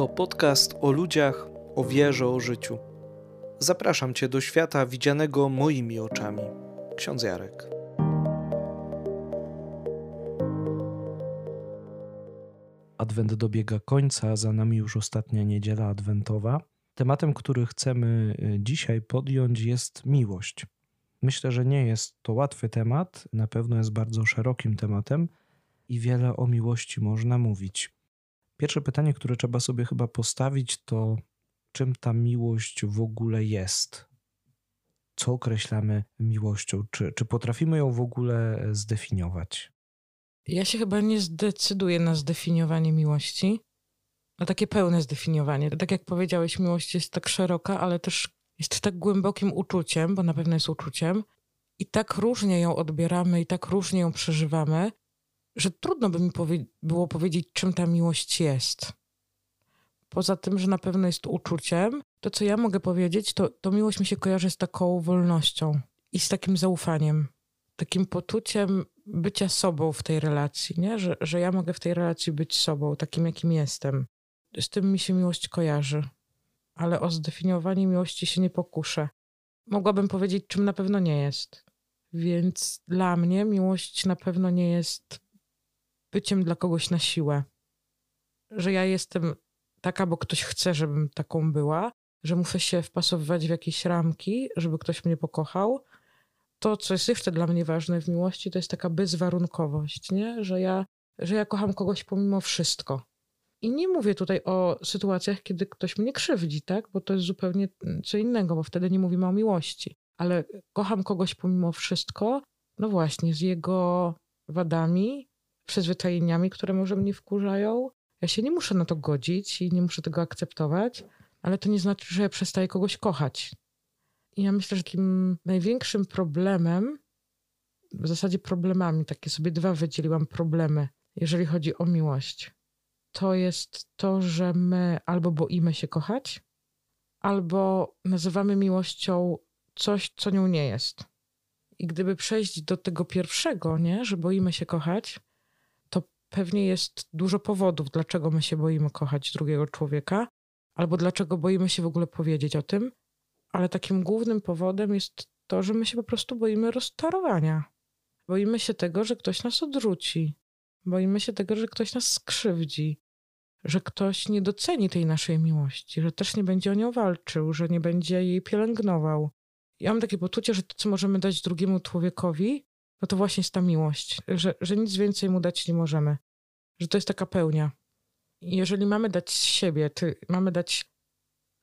To podcast o ludziach, o wierze, o życiu. Zapraszam Cię do świata widzianego moimi oczami. Ksiądz Jarek. Adwent dobiega końca, za nami już ostatnia niedziela adwentowa. Tematem, który chcemy y, dzisiaj podjąć, jest miłość. Myślę, że nie jest to łatwy temat, na pewno jest bardzo szerokim tematem i wiele o miłości można mówić. Pierwsze pytanie, które trzeba sobie chyba postawić, to czym ta miłość w ogóle jest? Co określamy miłością? Czy, czy potrafimy ją w ogóle zdefiniować? Ja się chyba nie zdecyduję na zdefiniowanie miłości, na takie pełne zdefiniowanie. Tak jak powiedziałeś, miłość jest tak szeroka, ale też jest tak głębokim uczuciem, bo na pewno jest uczuciem, i tak różnie ją odbieramy, i tak różnie ją przeżywamy, że trudno by mi powie było powiedzieć, czym ta miłość jest. Poza tym, że na pewno jest uczuciem, to co ja mogę powiedzieć, to, to miłość mi się kojarzy z taką wolnością i z takim zaufaniem, takim poczuciem bycia sobą w tej relacji, nie? Że, że ja mogę w tej relacji być sobą, takim jakim jestem. Z tym mi się miłość kojarzy, ale o zdefiniowanie miłości się nie pokuszę. Mogłabym powiedzieć, czym na pewno nie jest. Więc dla mnie miłość na pewno nie jest byciem dla kogoś na siłę. Że ja jestem taka, bo ktoś chce, żebym taką była, że muszę się wpasowywać w jakieś ramki, żeby ktoś mnie pokochał. To, co jest jeszcze dla mnie ważne w miłości, to jest taka bezwarunkowość, nie? Że, ja, że ja kocham kogoś pomimo wszystko. I nie mówię tutaj o sytuacjach, kiedy ktoś mnie krzywdzi, tak? Bo to jest zupełnie co innego, bo wtedy nie mówimy o miłości. Ale kocham kogoś pomimo wszystko, no właśnie, z jego wadami, przyzwyczajeniami, które może mnie wkurzają. Ja się nie muszę na to godzić i nie muszę tego akceptować, ale to nie znaczy, że ja przestaję kogoś kochać. I ja myślę, że takim największym problemem, w zasadzie problemami, takie sobie dwa wydzieliłam problemy, jeżeli chodzi o miłość, to jest to, że my albo boimy się kochać, albo nazywamy miłością coś, co nią nie jest. I gdyby przejść do tego pierwszego, nie, że boimy się kochać, pewnie jest dużo powodów, dlaczego my się boimy kochać drugiego człowieka, albo dlaczego boimy się w ogóle powiedzieć o tym, ale takim głównym powodem jest to, że my się po prostu boimy rozczarowania. Boimy się tego, że ktoś nas odrzuci. Boimy się tego, że ktoś nas skrzywdzi, że ktoś nie doceni tej naszej miłości, że też nie będzie o nią walczył, że nie będzie jej pielęgnował. Ja mam takie poczucie, że to, co możemy dać drugiemu człowiekowi, no to właśnie jest ta miłość, że, że nic więcej mu dać nie możemy, że to jest taka pełnia. Jeżeli mamy dać z siebie, ty, mamy dać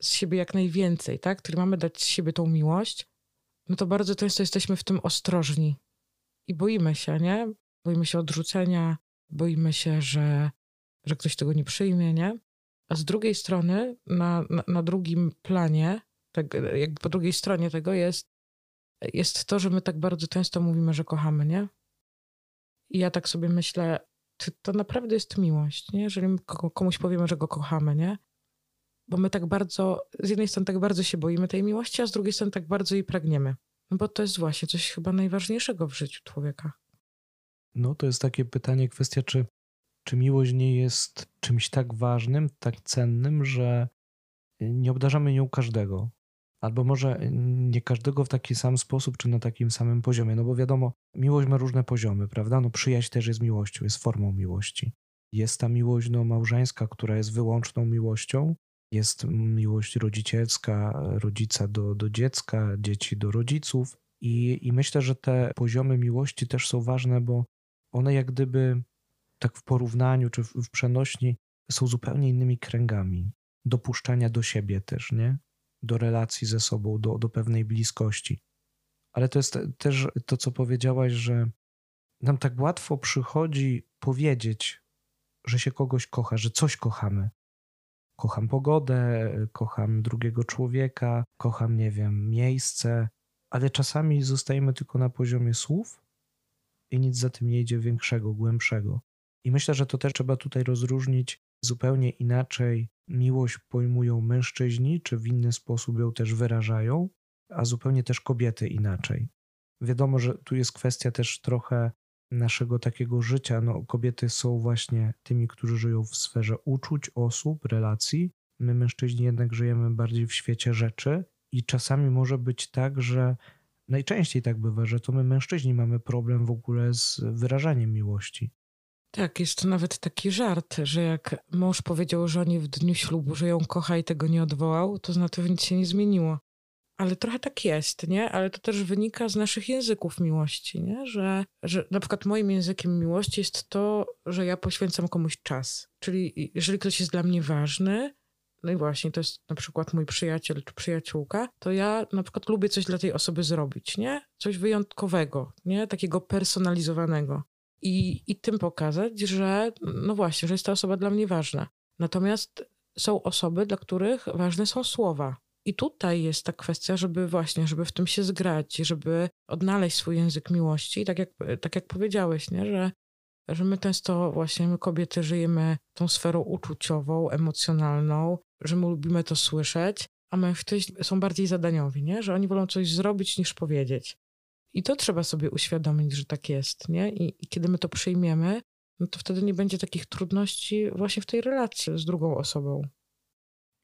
z siebie jak najwięcej, tak? Czyli mamy dać z siebie tą miłość, no to bardzo często jesteśmy w tym ostrożni i boimy się, nie? Boimy się odrzucenia, boimy się, że, że ktoś tego nie przyjmie, nie? A z drugiej strony, na, na, na drugim planie, tak, jakby po drugiej stronie tego jest jest to, że my tak bardzo często mówimy, że kochamy, nie? I ja tak sobie myślę, czy to naprawdę jest miłość, nie? Jeżeli komuś powiemy, że go kochamy, nie? Bo my tak bardzo, z jednej strony tak bardzo się boimy tej miłości, a z drugiej strony tak bardzo jej pragniemy. No bo to jest właśnie coś chyba najważniejszego w życiu człowieka. No to jest takie pytanie, kwestia, czy, czy miłość nie jest czymś tak ważnym, tak cennym, że nie obdarzamy nią każdego albo może nie każdego w taki sam sposób, czy na takim samym poziomie. No bo wiadomo, miłość ma różne poziomy, prawda? No przyjaźń też jest miłością, jest formą miłości. Jest ta miłość no, małżeńska, która jest wyłączną miłością. Jest miłość rodzicielska, rodzica do, do dziecka, dzieci do rodziców. I, I myślę, że te poziomy miłości też są ważne, bo one jak gdyby tak w porównaniu czy w, w przenośni są zupełnie innymi kręgami dopuszczania do siebie też, nie? Do relacji ze sobą, do, do pewnej bliskości. Ale to jest też to, co powiedziałaś, że nam tak łatwo przychodzi powiedzieć, że się kogoś kocha, że coś kochamy. Kocham pogodę, kocham drugiego człowieka, kocham, nie wiem, miejsce, ale czasami zostajemy tylko na poziomie słów i nic za tym nie idzie większego, głębszego. I myślę, że to też trzeba tutaj rozróżnić zupełnie inaczej miłość pojmują mężczyźni, czy w inny sposób ją też wyrażają, a zupełnie też kobiety inaczej. Wiadomo, że tu jest kwestia też trochę naszego takiego życia. No, kobiety są właśnie tymi, którzy żyją w sferze uczuć, osób, relacji. My, mężczyźni, jednak żyjemy bardziej w świecie rzeczy, i czasami może być tak, że najczęściej tak bywa, że to my, mężczyźni, mamy problem w ogóle z wyrażaniem miłości. Tak, to nawet taki żart, że jak mąż powiedział żonie w dniu ślubu, że ją kocha i tego nie odwołał, to znaczy, że nic się nie zmieniło. Ale trochę tak jest, nie? Ale to też wynika z naszych języków miłości, nie? Że, że na przykład moim językiem miłości jest to, że ja poświęcam komuś czas. Czyli jeżeli ktoś jest dla mnie ważny, no i właśnie to jest na przykład mój przyjaciel czy przyjaciółka, to ja na przykład lubię coś dla tej osoby zrobić, nie? Coś wyjątkowego, nie? Takiego personalizowanego. I, I tym pokazać, że no właśnie, że jest ta osoba dla mnie ważna. Natomiast są osoby, dla których ważne są słowa. I tutaj jest ta kwestia, żeby właśnie, żeby w tym się zgrać, żeby odnaleźć swój język miłości. Tak jak, tak jak powiedziałeś, nie? Że, że my często właśnie, my kobiety żyjemy tą sferą uczuciową, emocjonalną, że my lubimy to słyszeć, a mężczyźni są bardziej zadaniowi, nie? Że oni wolą coś zrobić niż powiedzieć. I to trzeba sobie uświadomić, że tak jest, nie? I, i kiedy my to przyjmiemy, no to wtedy nie będzie takich trudności właśnie w tej relacji z drugą osobą.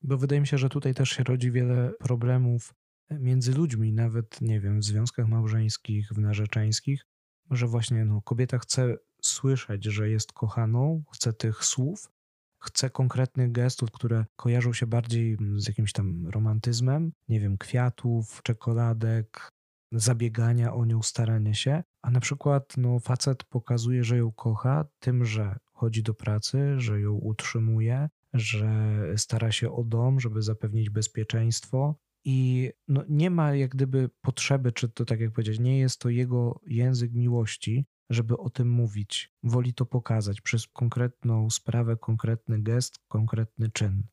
Bo wydaje mi się, że tutaj też się rodzi wiele problemów między ludźmi, nawet, nie wiem, w związkach małżeńskich, w narzeczeńskich, że właśnie no, kobieta chce słyszeć, że jest kochaną, chce tych słów, chce konkretnych gestów, które kojarzą się bardziej z jakimś tam romantyzmem, nie wiem, kwiatów, czekoladek, zabiegania o nią, starania się, a na przykład no, facet pokazuje, że ją kocha tym, że chodzi do pracy, że ją utrzymuje, że stara się o dom, żeby zapewnić bezpieczeństwo. I no, nie ma jak gdyby potrzeby, czy to tak jak powiedzieć, nie jest to jego język miłości, żeby o tym mówić. Woli to pokazać przez konkretną sprawę, konkretny gest, konkretny czyn.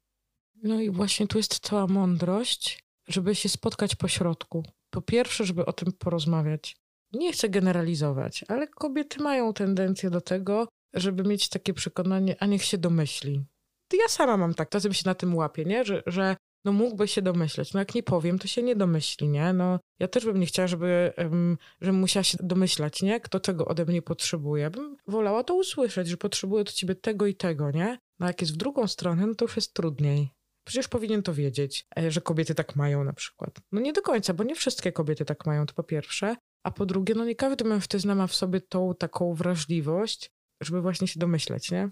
No i właśnie tu jest cała mądrość, żeby się spotkać po środku. Po pierwsze, żeby o tym porozmawiać. Nie chcę generalizować, ale kobiety mają tendencję do tego, żeby mieć takie przekonanie, a niech się domyśli. Ja sama mam tak, czasem się na tym łapię, nie? Że, że no mógłby się domyśleć. No jak nie powiem, to się nie domyśli, nie? No ja też bym nie chciała, żeby, um, żebym musiała się domyślać, nie? Kto czego ode mnie potrzebuje. Bym wolała to usłyszeć, że potrzebuję od ciebie tego i tego, nie? No jak jest w drugą stronę, no to już jest trudniej. Przecież powinien to wiedzieć, e, że kobiety tak mają na przykład. No nie do końca, bo nie wszystkie kobiety tak mają, to po pierwsze. A po drugie, no nie każdy mężczyzna ma w sobie tą taką wrażliwość, żeby właśnie się domyśleć, nie?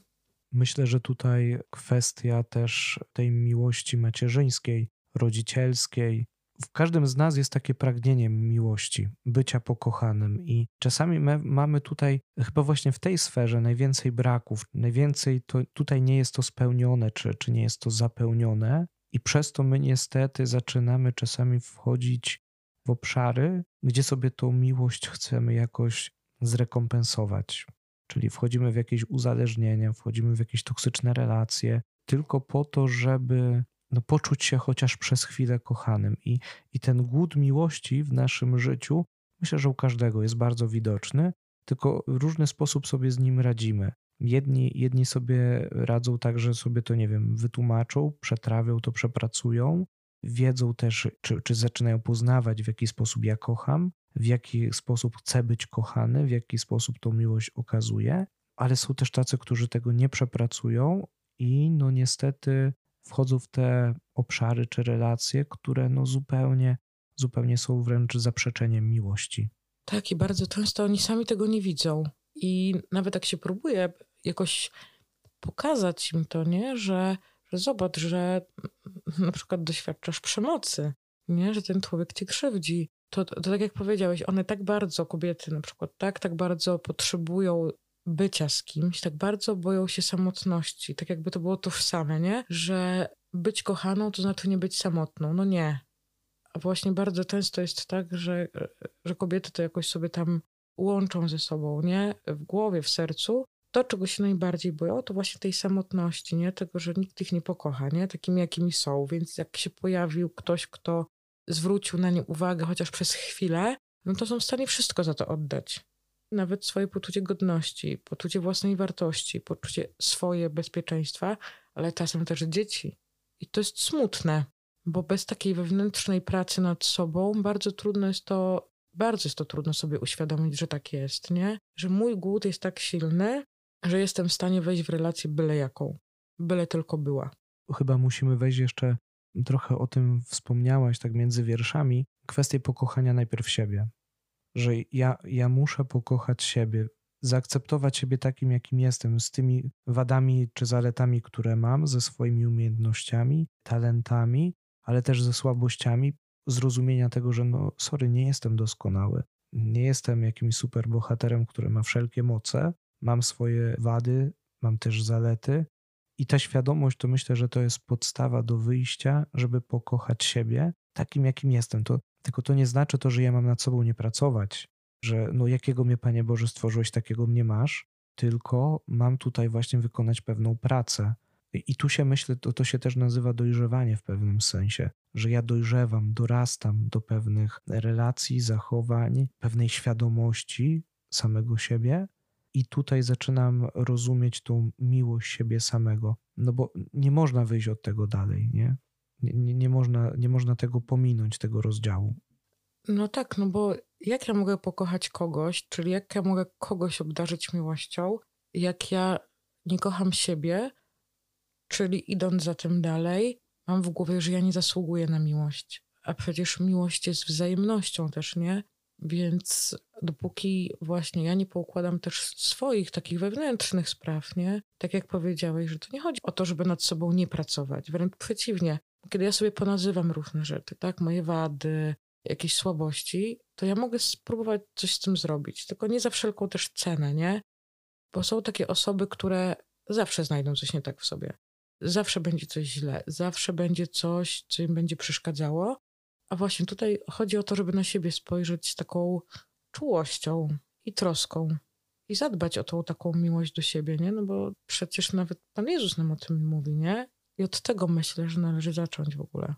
Myślę, że tutaj kwestia też tej miłości macierzyńskiej, rodzicielskiej. W każdym z nas jest takie pragnienie miłości, bycia pokochanym, i czasami mamy tutaj, chyba właśnie w tej sferze, najwięcej braków, najwięcej to tutaj nie jest to spełnione, czy, czy nie jest to zapełnione, i przez to my niestety zaczynamy czasami wchodzić w obszary, gdzie sobie tą miłość chcemy jakoś zrekompensować, czyli wchodzimy w jakieś uzależnienia, wchodzimy w jakieś toksyczne relacje, tylko po to, żeby no, poczuć się chociaż przez chwilę kochanym. I, I ten głód miłości w naszym życiu, myślę, że u każdego jest bardzo widoczny, tylko w różny sposób sobie z nim radzimy. Jedni, jedni sobie radzą tak, że sobie to, nie wiem, wytłumaczą, przetrawią to, przepracują, wiedzą też, czy, czy zaczynają poznawać, w jaki sposób ja kocham, w jaki sposób chce być kochany, w jaki sposób tą miłość okazuje, ale są też tacy, którzy tego nie przepracują i no niestety wchodzą w te obszary czy relacje, które no zupełnie, zupełnie są wręcz zaprzeczeniem miłości. Tak, i bardzo często oni sami tego nie widzą. I nawet jak się próbuje jakoś pokazać im to, nie, że, że zobacz, że na przykład doświadczasz przemocy, nie, że ten człowiek cię krzywdzi, to, to tak jak powiedziałeś, one tak bardzo, kobiety na przykład, tak, tak bardzo potrzebują bycia z kimś, tak bardzo boją się samotności, tak jakby to było tożsame, nie? Że być kochaną to znaczy nie być samotną. No nie. A właśnie bardzo często jest tak, że, że kobiety to jakoś sobie tam łączą ze sobą, nie? W głowie, w sercu. To, czego się najbardziej boją, to właśnie tej samotności, nie? Tego, że nikt ich nie pokocha, nie? Takimi, jakimi są. Więc jak się pojawił ktoś, kto zwrócił na nie uwagę chociaż przez chwilę, no to są w stanie wszystko za to oddać. Nawet swoje poczucie godności, poczucie własnej wartości, poczucie swoje bezpieczeństwa, ale czasem też dzieci. I to jest smutne, bo bez takiej wewnętrznej pracy nad sobą bardzo trudno jest to bardzo jest to trudno sobie uświadomić, że tak jest, nie? Że mój głód jest tak silny, że jestem w stanie wejść w relację byle jaką, byle tylko była. Chyba musimy wejść jeszcze, trochę o tym wspomniałaś, tak między wierszami, kwestię pokochania najpierw siebie. Że ja, ja muszę pokochać siebie, zaakceptować siebie takim, jakim jestem, z tymi wadami czy zaletami, które mam, ze swoimi umiejętnościami, talentami, ale też ze słabościami, zrozumienia tego, że no, sorry, nie jestem doskonały, nie jestem jakimś superbohaterem, który ma wszelkie moce, mam swoje wady, mam też zalety. I ta świadomość to myślę, że to jest podstawa do wyjścia, żeby pokochać siebie takim, jakim jestem. To, tylko to nie znaczy to, że ja mam nad sobą nie pracować, że no jakiego mnie, Panie Boże, stworzyłeś, takiego mnie masz, tylko mam tutaj właśnie wykonać pewną pracę. I tu się myślę, to, to się też nazywa dojrzewanie w pewnym sensie, że ja dojrzewam, dorastam do pewnych relacji, zachowań, pewnej świadomości samego siebie. I tutaj zaczynam rozumieć tą miłość siebie samego, no bo nie można wyjść od tego dalej, nie? Nie, nie, można, nie można tego pominąć, tego rozdziału. No tak, no bo jak ja mogę pokochać kogoś, czyli jak ja mogę kogoś obdarzyć miłością, jak ja nie kocham siebie, czyli idąc za tym dalej, mam w głowie, że ja nie zasługuję na miłość. A przecież miłość jest wzajemnością też, nie? Więc dopóki właśnie ja nie poukładam też swoich takich wewnętrznych spraw, nie? Tak jak powiedziałeś, że to nie chodzi o to, żeby nad sobą nie pracować. Wręcz przeciwnie. Kiedy ja sobie ponazywam różne rzeczy, tak? Moje wady, jakieś słabości, to ja mogę spróbować coś z tym zrobić. Tylko nie za wszelką też cenę, nie? Bo są takie osoby, które zawsze znajdą coś nie tak w sobie. Zawsze będzie coś źle, zawsze będzie coś, co im będzie przeszkadzało. A właśnie tutaj chodzi o to, żeby na siebie spojrzeć z taką czułością i troską i zadbać o tą taką miłość do siebie, nie? No bo przecież nawet Pan Jezus nam o tym mówi, nie? I od tego myślę, że należy zacząć w ogóle.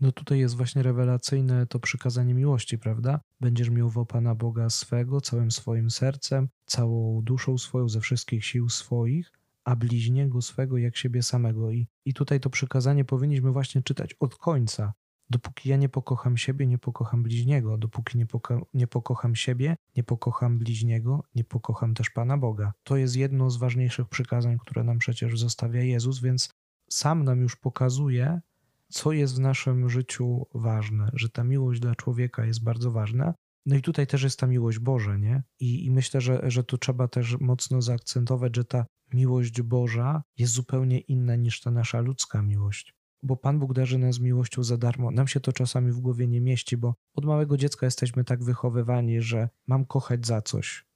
No tutaj jest właśnie rewelacyjne to przykazanie miłości, prawda? Będziesz miłował Pana Boga swego całym swoim sercem, całą duszą swoją, ze wszystkich sił swoich, a bliźniego swego jak siebie samego. I, I tutaj to przykazanie powinniśmy właśnie czytać od końca. Dopóki ja nie pokocham siebie, nie pokocham bliźniego. Dopóki nie, poka nie pokocham siebie, nie pokocham bliźniego, nie pokocham też Pana Boga. To jest jedno z ważniejszych przykazań, które nam przecież zostawia Jezus, więc sam nam już pokazuje, co jest w naszym życiu ważne, że ta miłość dla człowieka jest bardzo ważna. No i tutaj też jest ta miłość Boża, nie? I, i myślę, że, że tu trzeba też mocno zaakcentować, że ta miłość Boża jest zupełnie inna niż ta nasza ludzka miłość. Bo Pan Bóg darzy nas miłością za darmo. Nam się to czasami w głowie nie mieści, bo od małego dziecka jesteśmy tak wychowywani, że mam kochać za coś.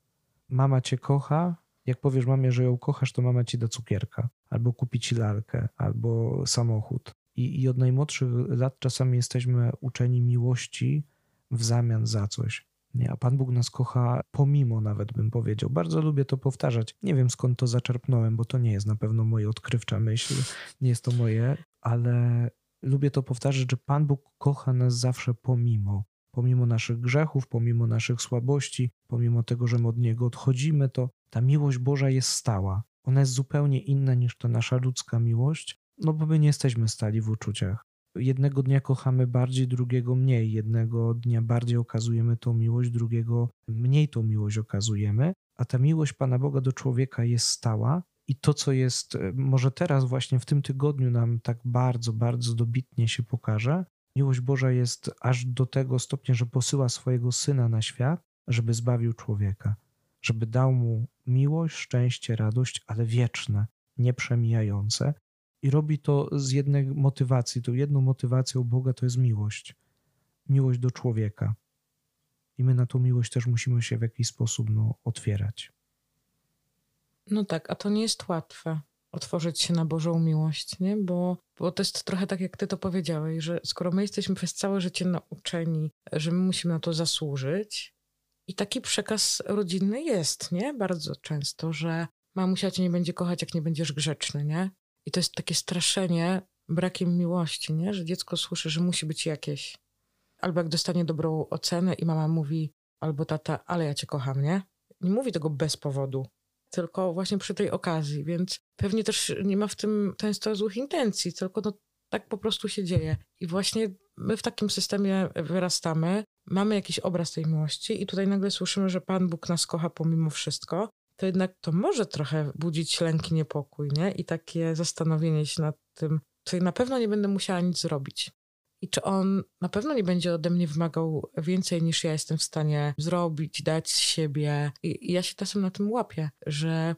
Mama cię kocha, jak powiesz mamie, że ją kochasz, to mama ci da cukierka, albo kupi ci lalkę, albo samochód. I, I od najmłodszych lat czasami jesteśmy uczeni miłości w zamian za coś. Nie, a Pan Bóg nas kocha pomimo, nawet bym powiedział. Bardzo lubię to powtarzać. Nie wiem skąd to zaczerpnąłem, bo to nie jest na pewno moja odkrywcza myśl, nie jest to moje, ale lubię to powtarzać, że Pan Bóg kocha nas zawsze pomimo. Pomimo naszych grzechów, pomimo naszych słabości, pomimo tego, że my od Niego odchodzimy, to ta miłość Boża jest stała. Ona jest zupełnie inna niż ta nasza ludzka miłość, no bo my nie jesteśmy stali w uczuciach. Jednego dnia kochamy bardziej, drugiego mniej. Jednego dnia bardziej okazujemy tą miłość, drugiego mniej tą miłość okazujemy. A ta miłość Pana Boga do człowieka jest stała. I to, co jest, e, może teraz, właśnie w tym tygodniu, nam tak bardzo, bardzo dobitnie się pokaże, miłość Boża jest aż do tego stopnia, że posyła swojego syna na świat, żeby zbawił człowieka, żeby dał mu miłość, szczęście, radość, ale wieczne, nieprzemijające, i robi to z jednej motywacji. Tą jedną motywacją Boga to jest miłość. Miłość do człowieka. I my na tą miłość też musimy się w jakiś sposób no, otwierać. No tak, a to nie jest łatwe otworzyć się na Bożą miłość, nie? Bo, bo to jest trochę tak, jak ty to powiedziałeś, że skoro my jesteśmy przez całe życie nauczeni, że my musimy na to zasłużyć, i taki przekaz rodzinny jest, nie? Bardzo często, że mamusia cię nie będzie kochać, jak nie będziesz grzeczny, nie? I to jest takie straszenie brakiem miłości, nie? że dziecko słyszy, że musi być jakieś. Albo jak dostanie dobrą ocenę i mama mówi, albo tata, ale ja cię kocham, nie? Nie mówi tego bez powodu, tylko właśnie przy tej okazji, więc pewnie też nie ma w tym często złych intencji, tylko no, tak po prostu się dzieje. I właśnie my w takim systemie wyrastamy. mamy jakiś obraz tej miłości i tutaj nagle słyszymy, że Pan Bóg nas kocha pomimo wszystko, to jednak to może trochę budzić lęk i niepokój, nie? I takie zastanowienie się nad tym, czy na pewno nie będę musiała nic zrobić. I czy on na pewno nie będzie ode mnie wymagał więcej niż ja jestem w stanie zrobić, dać z siebie. I, i ja się czasem na tym łapię, że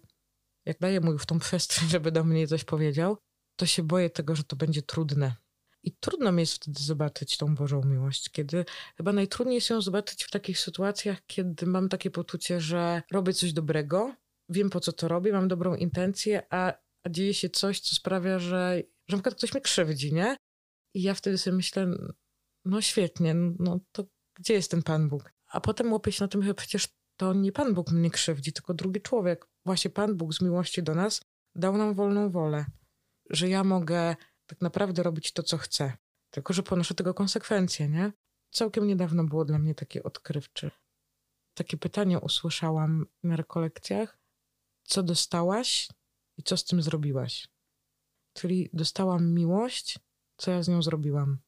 jak daję mu w tą przestrzeń, żeby do mnie coś powiedział, to się boję tego, że to będzie trudne. I trudno mi jest wtedy zobaczyć tą Bożą miłość, kiedy chyba najtrudniej jest ją zobaczyć w takich sytuacjach, kiedy mam takie poczucie, że robię coś dobrego, wiem po co to robię, mam dobrą intencję, a, a dzieje się coś, co sprawia, że, że na przykład ktoś mnie krzywdzi, nie? I ja wtedy sobie myślę, no świetnie, no to gdzie jest ten Pan Bóg? A potem łapię się na tym, że przecież to nie Pan Bóg mnie krzywdzi, tylko drugi człowiek. Właśnie Pan Bóg z miłości do nas dał nam wolną wolę, że ja mogę tak naprawdę robić to, co chcę, tylko że ponoszę tego konsekwencje, nie? Całkiem niedawno było dla mnie takie odkrywcze. Takie pytanie usłyszałam na rekolekcjach. Co dostałaś i co z tym zrobiłaś? Czyli dostałam miłość, co ja z nią zrobiłam.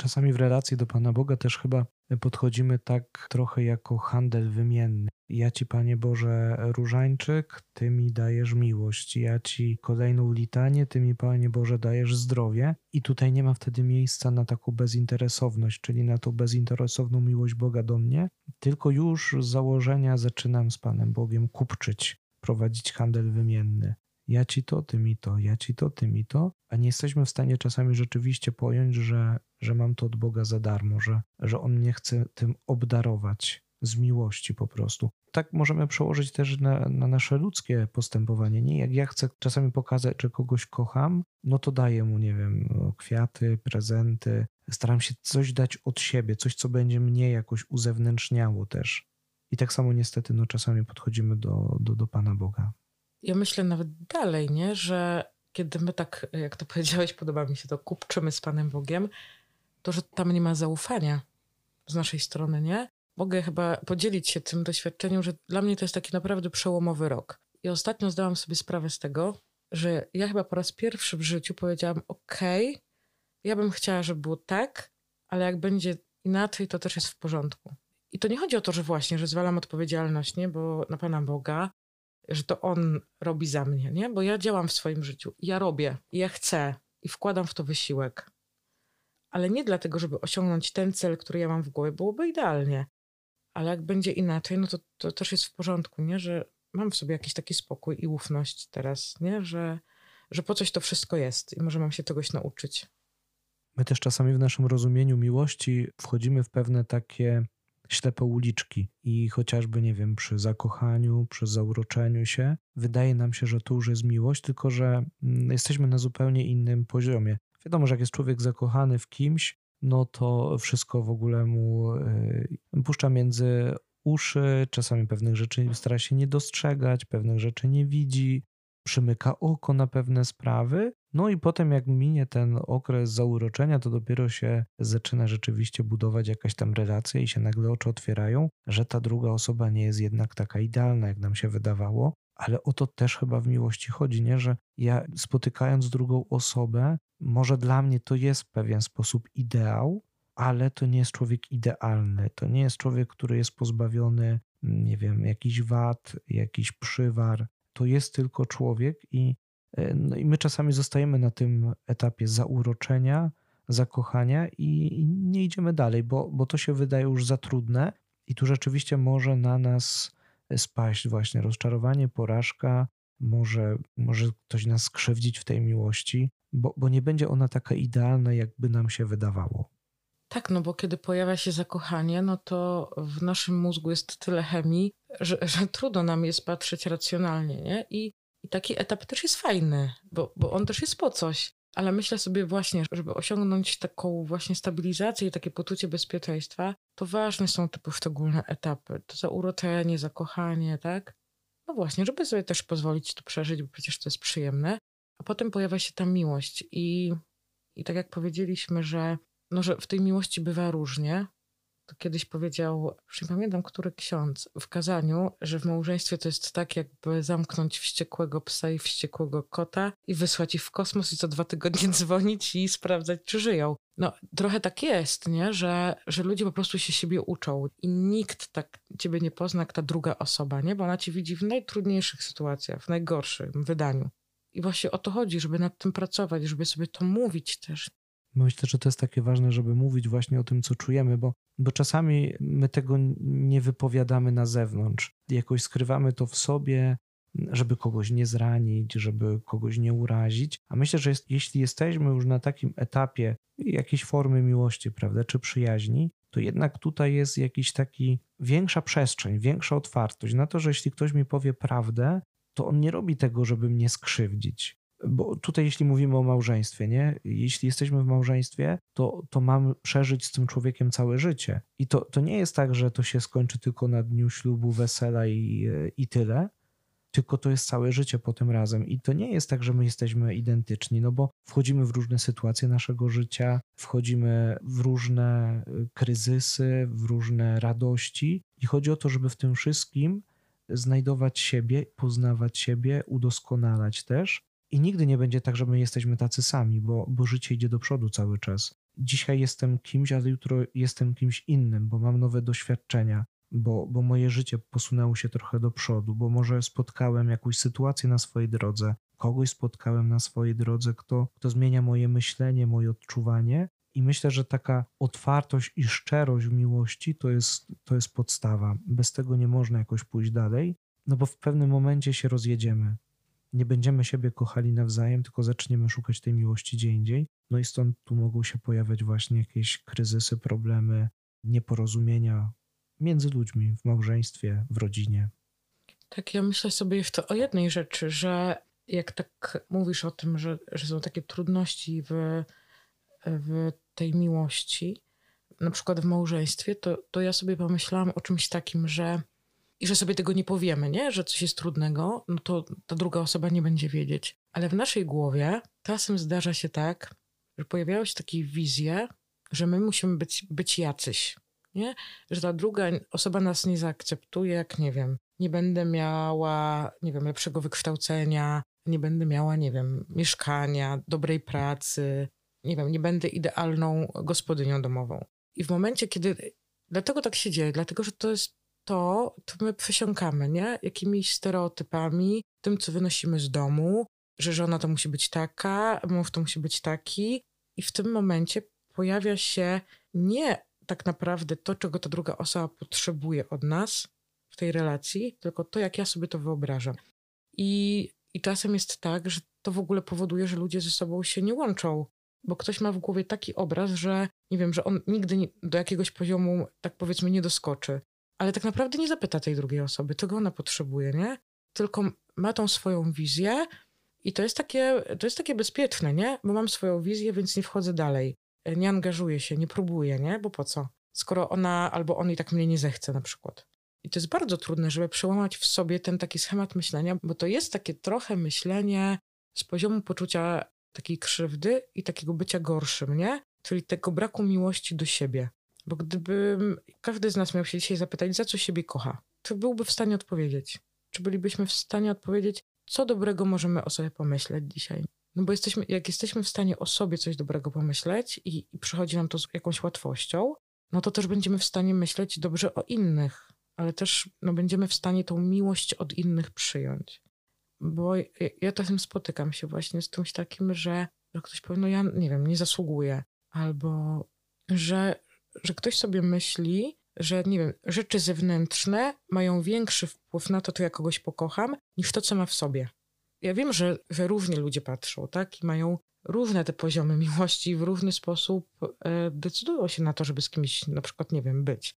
Czasami w relacji do Pana Boga też chyba podchodzimy tak trochę jako handel wymienny. Ja ci, Panie Boże, różańczyk, Ty mi dajesz miłość. Ja ci kolejną litanię, Ty mi, Panie Boże, dajesz zdrowie. I tutaj nie ma wtedy miejsca na taką bezinteresowność, czyli na tą bezinteresowną miłość Boga do mnie, tylko już z założenia zaczynam z Panem Bogiem kupczyć, prowadzić handel wymienny ja ci to, ty mi to, ja ci to, ty mi to, a nie jesteśmy w stanie czasami rzeczywiście pojąć, że, że mam to od Boga za darmo, że, że On mnie chce tym obdarować z miłości po prostu. Tak możemy przełożyć też na, na, nasze ludzkie postępowanie. Nie, jak ja chcę czasami pokazać, że kogoś kocham, no to daję mu, nie wiem, kwiaty, prezenty. Staram się coś dać od siebie, coś, co będzie mnie jakoś uzewnętrzniało też. I tak samo niestety, no czasami podchodzimy do, do, do Pana Boga ja myślę nawet dalej, nie? że kiedy my tak, jak to powiedziałeś, podoba mi się to, kupczymy z Panem Bogiem, to że tam nie ma zaufania z naszej strony, nie? Mogę chyba podzielić się tym doświadczeniem, że dla mnie to jest taki naprawdę przełomowy rok. I ostatnio zdałam sobie sprawę z tego, że ja chyba po raz pierwszy w życiu powiedziałam: OK, ja bym chciała, żeby było tak, ale jak będzie inaczej, to też jest w porządku. I to nie chodzi o to, że właśnie, że zwalam odpowiedzialność, nie? Bo na Pana Boga, że to on robi za mnie, nie? Bo ja działam w swoim życiu, ja robię, ja chcę i wkładam w to wysiłek. Ale nie dlatego, żeby osiągnąć ten cel, który ja mam w głowie, byłoby idealnie. Ale jak będzie inaczej, no to, to też jest w porządku, nie? Że mam w sobie jakiś taki spokój i ufność teraz, nie? Że, że po coś to wszystko jest i może mam się czegoś nauczyć. My też czasami w naszym rozumieniu miłości wchodzimy w pewne takie ślepe uliczki i chociażby, nie wiem, przy zakochaniu, przy zauroczeniu się, wydaje nam się, że to już jest miłość, tylko że mm, jesteśmy na zupełnie innym poziomie. Wiadomo, że jak jest człowiek zakochany w kimś, no to wszystko w ogóle mu yy, puszcza między uszy, czasami pewnych rzeczy stara się nie dostrzegać, pewnych rzeczy nie widzi, przymyka oko na pewne sprawy, no i potem, jak minie ten okres zauroczenia, to dopiero się zaczyna rzeczywiście budować jakaś tam relacja i się nagle oczy otwierają, że ta druga osoba nie jest jednak taka idealna, jak nam się wydawało. Ale o to też chyba w miłości chodzi, nie? Że ja spotykając drugą osobę, może dla mnie to jest w pewien sposób ideał, ale to nie jest człowiek idealny. To nie jest człowiek, który jest pozbawiony, nie wiem, jakichś wad, jakiś przywar. To jest tylko człowiek i E, no i my czasami zostajemy na tym etapie zauroczenia, zakochania i, nie idziemy dalej, bo, bo to się wydaje już za trudne i tu rzeczywiście może na nas spaść właśnie rozczarowanie, porażka, może, może ktoś nas skrzywdzić w tej miłości, bo, bo nie będzie ona taka idealna, jakby nam się wydawało. Tak, no bo kiedy pojawia się zakochanie, no to w naszym mózgu jest tyle chemii, że, że trudno nam jest patrzeć racjonalnie, nie? I i taki etap też jest fajny, bo, bo on też jest po coś. Ale myślę sobie właśnie, żeby osiągnąć taką właśnie stabilizację i takie poczucie bezpieczeństwa, to ważne są te poszczególne etapy. To zauroczenie, zakochanie, tak? No właśnie, żeby sobie też pozwolić to przeżyć, bo przecież to jest przyjemne. A potem pojawia się ta miłość i, i tak jak powiedzieliśmy, że, no, że w tej miłości bywa różnie, to kiedyś powiedział, już nie pamiętam, który ksiądz, w kazaniu, że w małżeństwie to jest tak, jakby zamknąć wściekłego psa i wściekłego kota i wysłać ich w kosmos i co dwa tygodnie dzwonić i sprawdzać, czy żyją. No, trochę tak jest, nie? Że, że ludzie po prostu się siebie uczą i nikt tak ciebie nie pozna jak ta druga osoba, nie? Bo ona cię widzi w najtrudniejszych sytuacjach, w najgorszym wydaniu. I właśnie o to chodzi, żeby nad tym pracować, żeby sobie to mówić też. Myślę, że to jest takie ważne, żeby mówić właśnie o tym, co czujemy, bo, bo czasami my tego nie wypowiadamy na zewnątrz. Jakoś skrywamy to w sobie, żeby kogoś nie zranić, żeby kogoś nie urazić. A myślę, że jest, jeśli jesteśmy już na takim etapie jakiejś formy miłości, prawda, czy przyjaźni, to jednak tutaj jest jakiś taki większa przestrzeń, większa otwartość na to, że jeśli ktoś mi powie prawdę, to on nie robi tego, żeby mnie skrzywdzić. Bo tutaj, jeśli mówimy o małżeństwie, nie? Jeśli jesteśmy w małżeństwie, to, to mam przeżyć z tym człowiekiem całe życie. I to, to nie jest tak, że to się skończy tylko na dniu ślubu, wesela i, i tyle, tylko to jest całe życie po tym razem. I to nie jest tak, że my jesteśmy identyczni, no bo wchodzimy w różne sytuacje naszego życia, wchodzimy w różne y, kryzysy, w różne radości, i chodzi o to, żeby w tym wszystkim znajdować siebie, poznawać siebie, udoskonalać też. I nigdy nie będzie tak, że my jesteśmy tacy sami, bo, bo życie idzie do przodu cały czas. Dzisiaj jestem kimś, ale jutro jestem kimś innym, bo mam nowe doświadczenia, bo, bo moje życie posunęło się trochę do przodu, bo może spotkałem jakąś sytuację na swojej drodze, kogoś spotkałem na swojej drodze, kto, kto zmienia moje myślenie, moje odczuwanie. I myślę, że taka otwartość i szczerość w miłości to jest, to jest podstawa. Bez tego nie można jakoś pójść dalej, no bo w pewnym momencie się rozjedziemy. Nie będziemy siebie kochali nawzajem, tylko zaczniemy szukać tej miłości gdzie indziej. No i stąd tu mogą się pojawiać właśnie jakieś kryzysy, problemy, nieporozumienia, między ludźmi, w małżeństwie, w rodzinie. Tak, ja myślę sobie jeszcze o jednej rzeczy, że jak tak mówisz o tym, że, że są takie trudności w, w tej miłości, na przykład w małżeństwie, to, to ja sobie pomyślałam o czymś takim, że i że sobie tego nie powiemy, nie? że coś jest trudnego, no to ta druga osoba nie będzie wiedzieć. Ale w naszej głowie czasem zdarza się tak, że pojawiają się takie wizje, że my musimy być, być jacyś nie? Że ta druga osoba nas nie zaakceptuje, jak nie wiem, nie będę miała, nie wiem, lepszego wykształcenia, nie będę miała, nie wiem, mieszkania, dobrej pracy, nie wiem, nie będę idealną gospodynią domową. I w momencie, kiedy. Dlatego tak się dzieje, dlatego że to jest to, to my przesiąkamy, nie? Jakimiś stereotypami, tym, co wynosimy z domu, że żona to musi być taka, mąż to musi być taki. I w tym momencie pojawia się nie tak naprawdę to, czego ta druga osoba potrzebuje od nas w tej relacji, tylko to, jak ja sobie to wyobrażam. I, i czasem jest tak, że to w ogóle powoduje, że ludzie ze sobą się nie łączą, bo ktoś ma w głowie taki obraz, że nie wiem, że on nigdy nie, do jakiegoś poziomu, tak powiedzmy, nie doskoczy. Ale tak naprawdę nie zapyta tej drugiej osoby, czego ona potrzebuje, nie? Tylko ma tą swoją wizję i to jest takie, to jest takie bezpieczne, nie? Bo mam swoją wizję, więc nie wchodzę dalej nie angażuje się, nie próbuje, nie? Bo po co? Skoro ona albo on i tak mnie nie zechce na przykład. I to jest bardzo trudne, żeby przełamać w sobie ten taki schemat myślenia, bo to jest takie trochę myślenie z poziomu poczucia takiej krzywdy i takiego bycia gorszym, nie? Czyli tego braku miłości do siebie. Bo gdyby każdy z nas miał się dzisiaj zapytać, za co siebie kocha, to byłby w stanie odpowiedzieć. Czy bylibyśmy w stanie odpowiedzieć, co dobrego możemy o sobie pomyśleć dzisiaj? No bo jesteśmy, jak jesteśmy w stanie o sobie coś dobrego pomyśleć i, i przychodzi nam to z jakąś łatwością, no to też będziemy w stanie myśleć dobrze o innych, ale też no, będziemy w stanie tą miłość od innych przyjąć. Bo ja, ja czasem spotykam się właśnie z czymś takim, że, że ktoś powie, no ja nie wiem, nie zasługuję, albo że, że ktoś sobie myśli, że nie wiem, rzeczy zewnętrzne mają większy wpływ na to, to ja kogoś pokocham, niż to, co ma w sobie ja wiem, że, że różnie ludzie patrzą, tak? I mają różne te poziomy miłości i w różny sposób e, decydują się na to, żeby z kimś na przykład, nie wiem, być.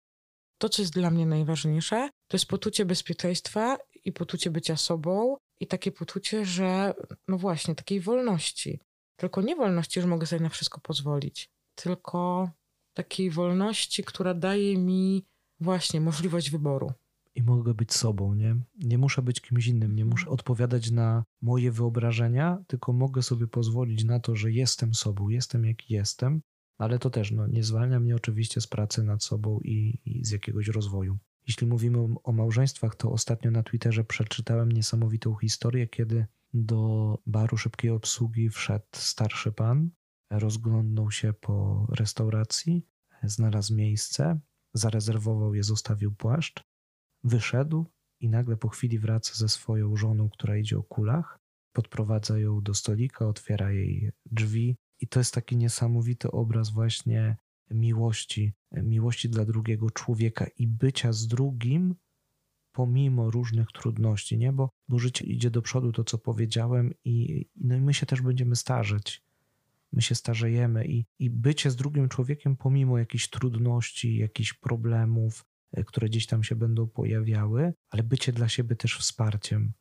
To, co jest dla mnie najważniejsze, to jest poczucie bezpieczeństwa i poczucie bycia sobą i takie poczucie, że no właśnie, takiej wolności. Tylko nie wolności, że mogę sobie na wszystko pozwolić, tylko takiej wolności, która daje mi właśnie możliwość wyboru i mogę być sobą, nie? Nie muszę być kimś innym, nie muszę odpowiadać na moje wyobrażenia, tylko mogę sobie pozwolić na to, że jestem sobą, jestem jaki jestem Ale to też no, nie zwalnia mnie oczywiście z pracy nad sobą i, i z jakiegoś rozwoju. Jeśli mówimy o, o małżeństwach, to ostatnio na Twitterze przeczytałem niesamowitą historię, kiedy do baru szybkiej obsługi wszedł starszy pan, rozglądnął się po restauracji, znalazł miejsce, zarezerwował je, zostawił płaszcz, wyszedł i nagle po chwili wraca ze swoją żoną, która idzie o kulach, podprowadza ją do stolika, otwiera jej drzwi i to jest taki niesamowity obraz właśnie miłości, miłości dla drugiego człowieka i bycia z drugim pomimo różnych trudności, nie? Bo, bo życie idzie do przodu, to co powiedziałem i, no i my się też będziemy starzeć. My się starzejemy i, i bycie z drugim człowiekiem pomimo jakichś trudności, jakichś problemów, e, które gdzieś tam się będą pojawiały, ale bycie dla siebie też wsparciem.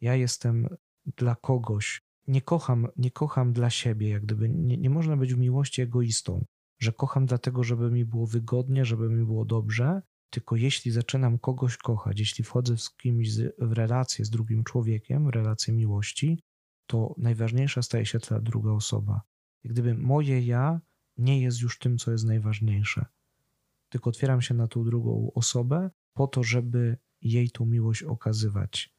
Ja jestem dla kogoś, nie kocham, nie kocham dla siebie, jak gdyby nie, nie można być w miłości egoistą, że kocham dlatego, żeby mi było wygodnie, żeby mi było dobrze, tylko jeśli zaczynam kogoś kochać, jeśli wchodzę z kimś w relację z drugim człowiekiem, w relację miłości, to najważniejsza staje się ta druga osoba. Jak gdyby moje ja nie jest już tym, co jest najważniejsze, tylko otwieram się na tą drugą osobę po to, żeby jej tą miłość okazywać,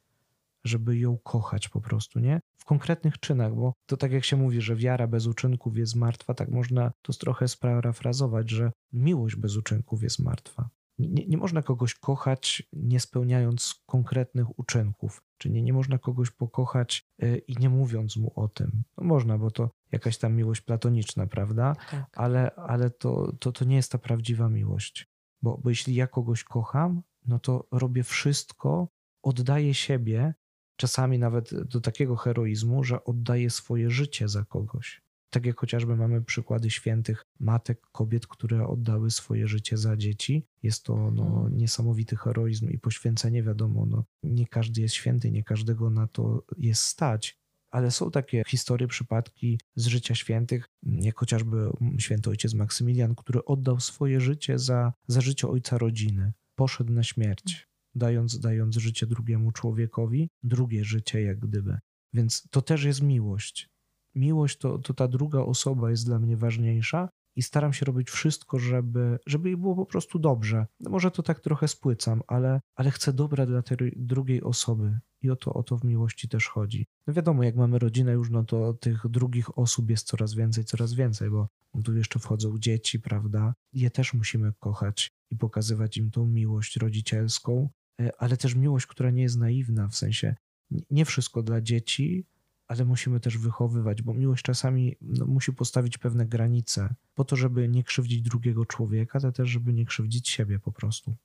żeby ją kochać po prostu, nie? W konkretnych czynach, bo to tak jak się mówi, że wiara bez uczynków jest martwa, tak można to trochę sparafrazować, że miłość bez uczynków jest martwa. Nie, nie można kogoś kochać, nie spełniając konkretnych uczynków. Czyli nie, nie można kogoś pokochać yy, i nie mówiąc mu o tym. No można, bo to jakaś tam miłość platoniczna, prawda? Tak. Ale, ale to, to, to nie jest ta prawdziwa miłość. Bo, bo jeśli ja kogoś kocham, no to robię wszystko, oddaję siebie, czasami nawet do takiego heroizmu, że oddaję swoje życie za kogoś. Tak jak chociażby mamy przykłady świętych matek, kobiet, które oddały swoje życie za dzieci. Jest to no, mhm. niesamowity heroizm i poświęcenie, wiadomo, no, nie każdy jest święty, nie każdego na to jest stać, ale są takie historie, przypadki z życia świętych, jak chociażby święty ojciec Maksymilian, który oddał swoje życie za, za życie ojca rodziny. Poszedł na śmierć, dając, dając życie drugiemu człowiekowi, drugie życie jak gdyby. Więc to też jest miłość miłość to, to ta druga osoba jest dla mnie ważniejsza i staram się robić wszystko, żeby, żeby jej było po prostu dobrze. No może to tak trochę spłycam, ale, ale chcę dobra dla tej drugiej osoby i o to, o to w miłości też chodzi. No wiadomo, jak mamy rodzinę już, no to tych drugich osób jest coraz więcej, coraz więcej, bo tu jeszcze wchodzą dzieci, prawda? Je też musimy kochać i pokazywać im tą miłość rodzicielską, e, ale też miłość, która nie jest naiwna, w sensie nie wszystko dla dzieci, ale musimy też wychowywać, bo miłość czasami no, musi postawić pewne granice po to, żeby nie krzywdzić drugiego człowieka, ale też, żeby nie krzywdzić siebie po prostu.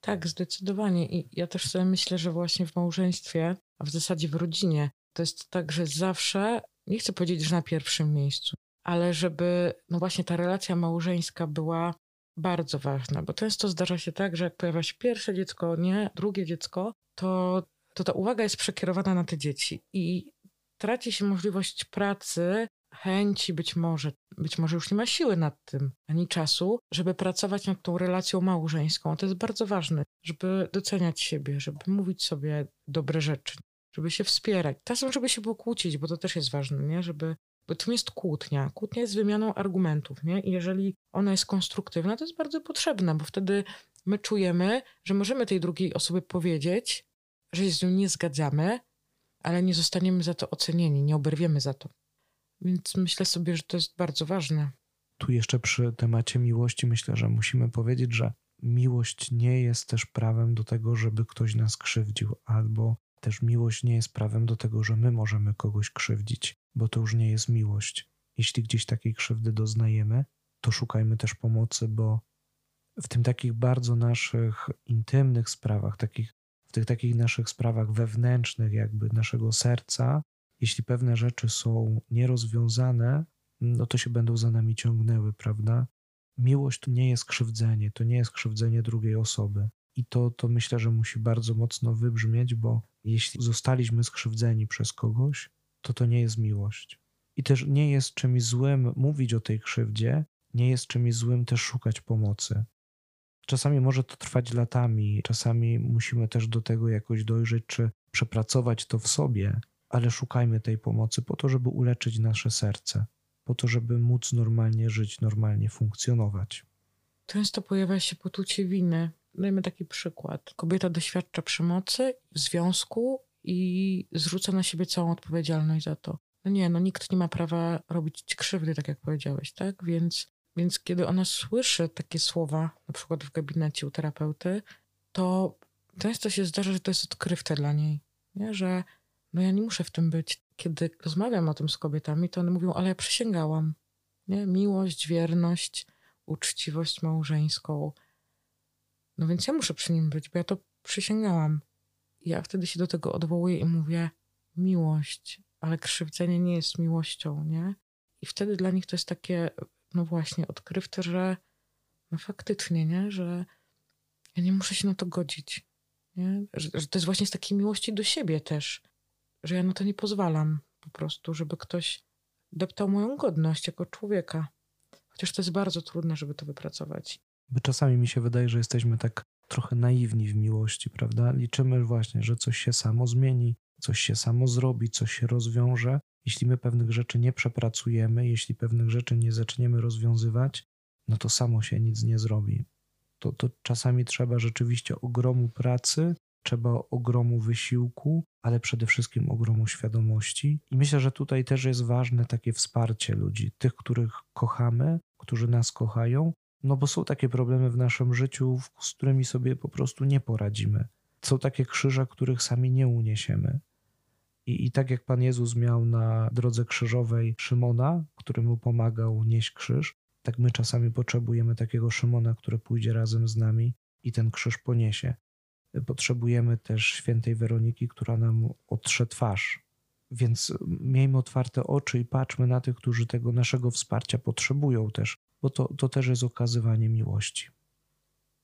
Tak, zdecydowanie. I ja też sobie myślę, że właśnie w małżeństwie, a w zasadzie w rodzinie, to jest tak, że zawsze, nie chcę powiedzieć, że na pierwszym miejscu, ale żeby no właśnie ta relacja małżeńska była bardzo ważna, bo często zdarza się tak, że jak pojawia się pierwsze dziecko, nie, drugie dziecko, to, to ta uwaga jest przekierowana na te dzieci. I traci się możliwość pracy, chęci być może, być może już nie ma siły nad tym, ani czasu, żeby pracować nad tą relacją małżeńską. To jest bardzo ważne, żeby doceniać siebie, żeby mówić sobie dobre rzeczy, żeby się wspierać. Czasem, żeby się było kłócić, bo to też jest ważne, nie? Żeby, bo tym jest kłótnia. Kłótnia jest wymianą argumentów, nie? I jeżeli ona jest konstruktywna, to jest bardzo potrzebna, bo wtedy my czujemy, że możemy tej drugiej osobie powiedzieć, że się z nią nie zgadzamy, ale nie zostaniemy za to ocenieni, nie oberwiemy za to. Więc myślę sobie, że to jest bardzo ważne. Tu jeszcze przy temacie miłości myślę, że musimy powiedzieć, że miłość nie jest też prawem do tego, żeby ktoś nas krzywdził, albo też miłość nie jest prawem do tego, że my możemy kogoś krzywdzić, bo to już nie jest miłość. Jeśli gdzieś takiej krzywdy doznajemy, to szukajmy też pomocy, bo w tym takich bardzo naszych intymnych sprawach, takich tych takich naszych sprawach wewnętrznych, jakby naszego serca, jeśli pewne rzeczy są nierozwiązane, no to się będą za nami ciągnęły, prawda? Miłość to nie jest krzywdzenie, to nie jest krzywdzenie drugiej osoby. I to, to myślę, że musi bardzo mocno wybrzmieć, bo jeśli zostaliśmy skrzywdzeni przez kogoś, to to nie jest miłość. I też nie jest czymś złym mówić o tej krzywdzie, nie jest czymś złym też szukać pomocy. Czasami może to trwać latami, czasami musimy też do tego jakoś dojrzeć, czy przepracować to w sobie, ale szukajmy tej pomocy po to, żeby uleczyć nasze serce. po to, żeby móc normalnie żyć, normalnie funkcjonować. Często pojawia się poczucie winy. Dajmy taki przykład. Kobieta doświadcza przemocy w związku i zrzuca na siebie całą odpowiedzialność za to. No nie, no nikt nie ma prawa robić ci krzywdy, tak jak powiedziałeś, tak? Więc, więc kiedy ona słyszy takie słowa, na przykład w gabinecie u terapeuty, to często się zdarza, że to jest odkrywcze dla niej, nie? że no ja nie muszę w tym być. Kiedy rozmawiam o tym z kobietami, to one mówią, ale ja przysięgałam. Nie? Miłość, wierność, uczciwość małżeńską. No więc ja muszę przy nim być, bo ja to przysięgałam. I ja wtedy się do tego odwołuję i mówię, miłość, ale krzywdzenie nie jest miłością, nie? I wtedy dla nich to jest takie, no właśnie, odkrywcze, że no faktycznie, nie? Że ja nie muszę się na to godzić, nie? Że, że to jest właśnie z takiej miłości do siebie też, że ja na to nie pozwalam po prostu, żeby ktoś deptał moją godność jako człowieka. Chociaż to jest bardzo trudne, żeby to wypracować. Bo czasami mi się wydaje, że jesteśmy tak trochę naiwni w miłości, prawda? Liczymy właśnie, że coś się samo zmieni, coś się samo zrobi, coś się rozwiąże. Jeśli my pewnych rzeczy nie przepracujemy, jeśli pewnych rzeczy nie zaczniemy rozwiązywać, no to samo się nic nie zrobi. To, to czasami trzeba rzeczywiście ogromu pracy, trzeba ogromu wysiłku, ale przede wszystkim ogromu świadomości. I myślę, że tutaj też jest ważne takie wsparcie ludzi, tych, których kochamy, którzy nas kochają, no bo są takie problemy w naszym życiu, z którymi sobie po prostu nie poradzimy. Są takie krzyże, których sami nie uniesiemy. I, I tak jak Pan Jezus miał na drodze krzyżowej Szymona, który mu pomagał nieść krzyż, tak my czasami potrzebujemy takiego Szymona, który pójdzie razem z nami i ten krzyż poniesie. Potrzebujemy też świętej Weroniki, która nam otrze twarz. Więc miejmy otwarte oczy i patrzmy na tych, którzy tego naszego wsparcia potrzebują też, bo to, to też jest okazywanie miłości.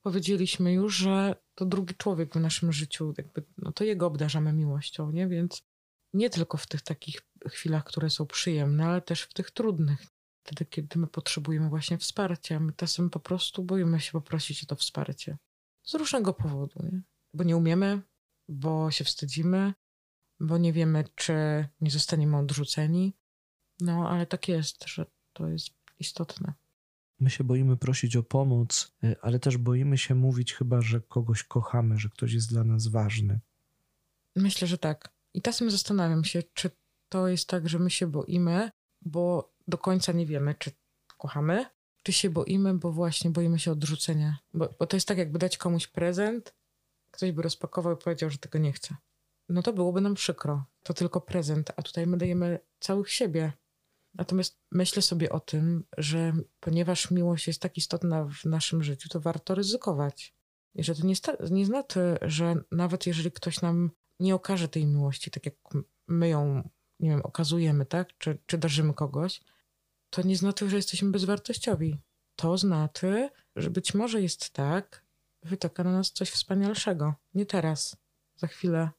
Powiedzieliśmy już, że to drugi człowiek w naszym życiu, jakby, no to jego obdarzamy miłością, nie? Więc nie tylko w tych takich chwilach, które są przyjemne, ale też w tych trudnych. Wtedy, kiedy my potrzebujemy właśnie wsparcia. My czasem po prostu boimy się poprosić o to wsparcie. Z różnego powodu, nie? Bo nie umiemy, bo się wstydzimy, bo nie wiemy, czy nie zostaniemy odrzuceni. No, ale tak jest, że to jest istotne. My się boimy prosić o pomoc, y, ale też boimy się mówić chyba, że kogoś kochamy, że ktoś jest dla nas ważny. Myślę, że tak. I czasem zastanawiam się, czy to jest tak, że my się boimy, bo do końca nie wiemy, czy kochamy, czy się boimy, bo właśnie boimy się odrzucenia. Bo, bo to jest tak, jakby dać komuś prezent, ktoś by rozpakował i powiedział, że tego nie chce. No to byłoby nam przykro. To tylko prezent, a tutaj my dajemy całych siebie. Natomiast myślę sobie o tym, że ponieważ miłość jest tak istotna w naszym życiu, to warto ryzykować. I że to nie, nie znaczy, że nawet jeżeli ktoś nam nie okaże tej miłości, tak jak my ją, nie wiem, okazujemy, tak? Czy, czy darzymy kogoś, to nie znaczy, że jesteśmy bezwartościowi. To znaczy, że być może jest tak, wytoka na nas coś wspanialszego. Nie teraz, za chwilę,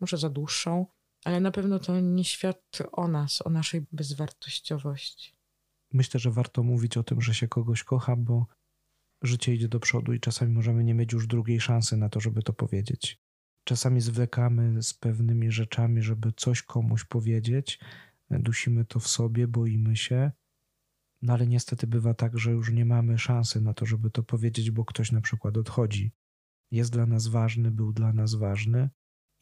może za dłuższą, ale na pewno to nie świadczy o nas, o naszej bezwartościowości. Myślę, że warto mówić o tym, że się kogoś kocha, bo życie idzie do przodu i czasami możemy nie mieć już drugiej szansy na to, żeby to powiedzieć. Czasami zwlekamy z pewnymi rzeczami, żeby coś komuś powiedzieć, dusimy to w sobie, boimy się, no ale niestety bywa tak, że już nie mamy szansy na to, żeby to powiedzieć, bo ktoś na przykład odchodzi. Jest dla nas ważny, był dla nas ważny,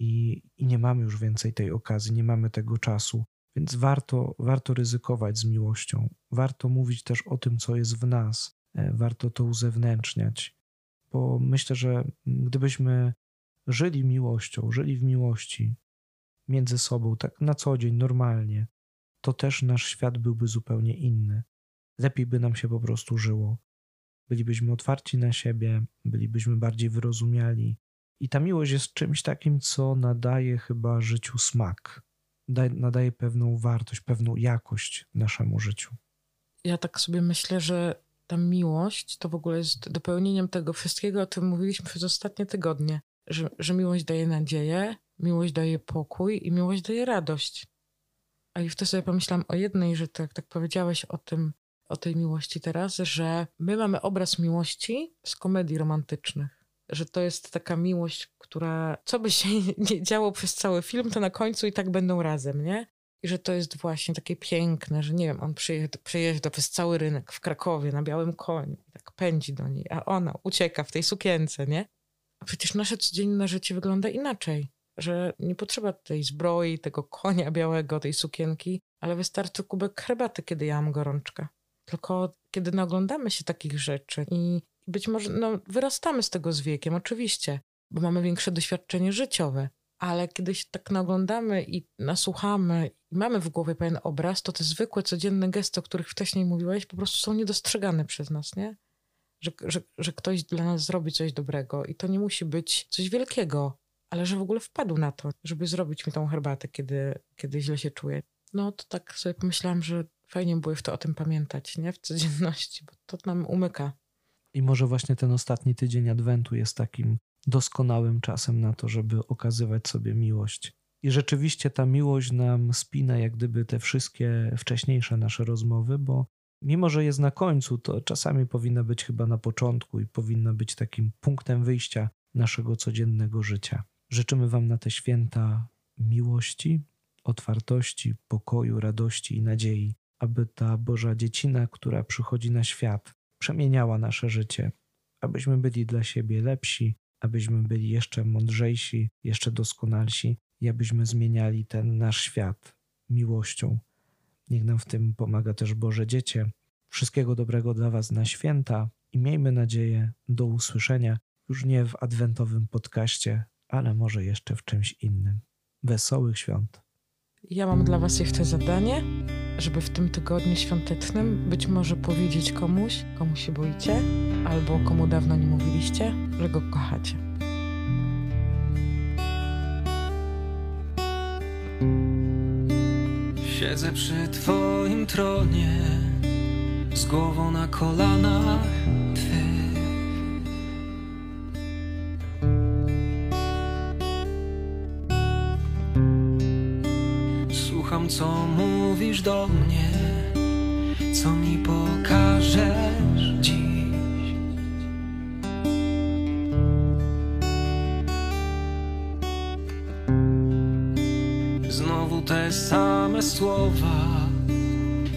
i, i nie mamy już więcej tej okazji, nie mamy tego czasu. Więc warto, warto ryzykować z miłością. Warto mówić też o tym, co jest w nas. E, warto to uzewnętrzniać, bo myślę, że gdybyśmy żyli miłością, żyli w miłości między sobą, tak na co dzień, normalnie, to też nasz świat byłby zupełnie inny. Lepiej by nam się po prostu żyło. Bylibyśmy otwarci na siebie, bylibyśmy bardziej wyrozumiali, i ta miłość jest czymś takim, co nadaje chyba życiu smak, nadaje pewną wartość, pewną jakość naszemu życiu. Ja tak sobie myślę, że ta miłość to w ogóle jest dopełnieniem tego wszystkiego, o tym mówiliśmy przez ostatnie tygodnie, że, że miłość daje nadzieję, miłość daje pokój i miłość daje radość. A i wtedy sobie pomyślałam o jednej, że tak, tak powiedziałeś o tym, o tej miłości teraz, że my mamy obraz miłości z komedii romantycznych że to jest taka miłość, która co by się nie działo przez cały film, to na końcu i tak będą razem, nie? I że to jest właśnie takie piękne, że nie wiem, on przyjeżdża przez cały rynek w Krakowie na białym koniu tak pędzi do niej, a ona ucieka w tej sukience, nie? Przecież nasze codzienne życie wygląda inaczej, że nie potrzeba tej zbroi, tego konia białego, tej sukienki, ale wystarczy kubek herbaty, kiedy ja mam gorączkę. Tylko kiedy naoglądamy się takich rzeczy i być może no, wyrastamy z tego z wiekiem, oczywiście, bo mamy większe doświadczenie życiowe, ale kiedy się tak naglądamy i nasłuchamy i mamy w głowie pewien obraz, to te zwykłe, codzienne gesty, o których wcześniej mówiłeś, po prostu są niedostrzegane przez nas, nie? Że, że, że ktoś dla nas zrobi coś dobrego i to nie musi być coś wielkiego, ale że w ogóle wpadł na to, żeby zrobić mi tą herbatę, kiedy, kiedy źle się czuję. No to tak sobie pomyślałam, że fajnie było w to o tym pamiętać, nie? W codzienności, bo to nam umyka. I może właśnie ten ostatni tydzień Adwentu jest takim doskonałym czasem na to, żeby okazywać sobie miłość. I rzeczywiście ta miłość nam spina jak gdyby te wszystkie wcześniejsze nasze rozmowy, bo mimo, że jest na końcu, to czasami powinna być chyba na początku i powinna być takim punktem wyjścia naszego codziennego życia. Życzymy Wam na te święta miłości, otwartości, pokoju, radości i nadziei, aby ta Boża dziecina, która przychodzi na świat, przemieniała nasze życie, abyśmy byli dla siebie lepsi, abyśmy byli jeszcze mądrzejsi, jeszcze doskonalsi i abyśmy zmieniali ten nasz świat miłością. Niech nam w tym pomaga też Boże Dziecię. Wszystkiego dobrego dla Was na święta i miejmy nadzieję do usłyszenia już nie w adwentowym podcaście, ale może jeszcze w czymś innym. Wesołych świąt. Ja mam dla Was jeszcze zadanie, żeby w tym tygodniu świątecznym być może powiedzieć komuś, komu się boicie, albo komu dawno nie mówiliście, że go kochacie. Siedzę przy Twoim tronie, z głową na kolanach Twych. Słucham, co mówisz do mnie, co mi pokażesz słowa,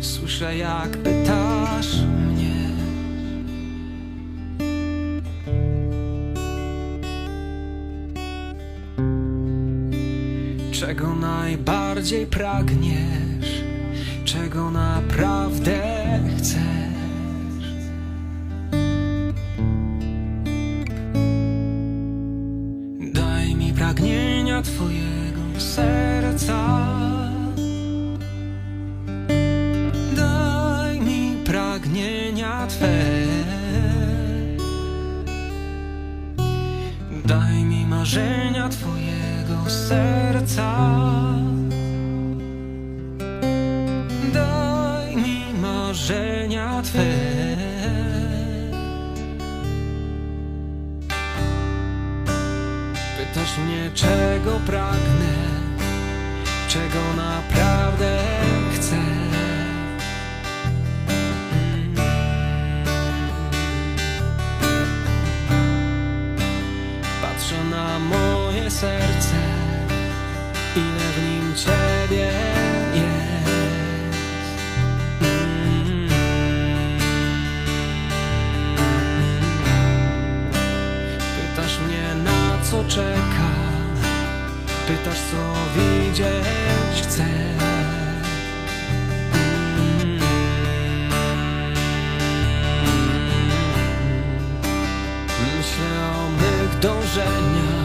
słyszę jak pytasz mnie. Czego najbardziej pragniesz, Myślę o mych dążeniach,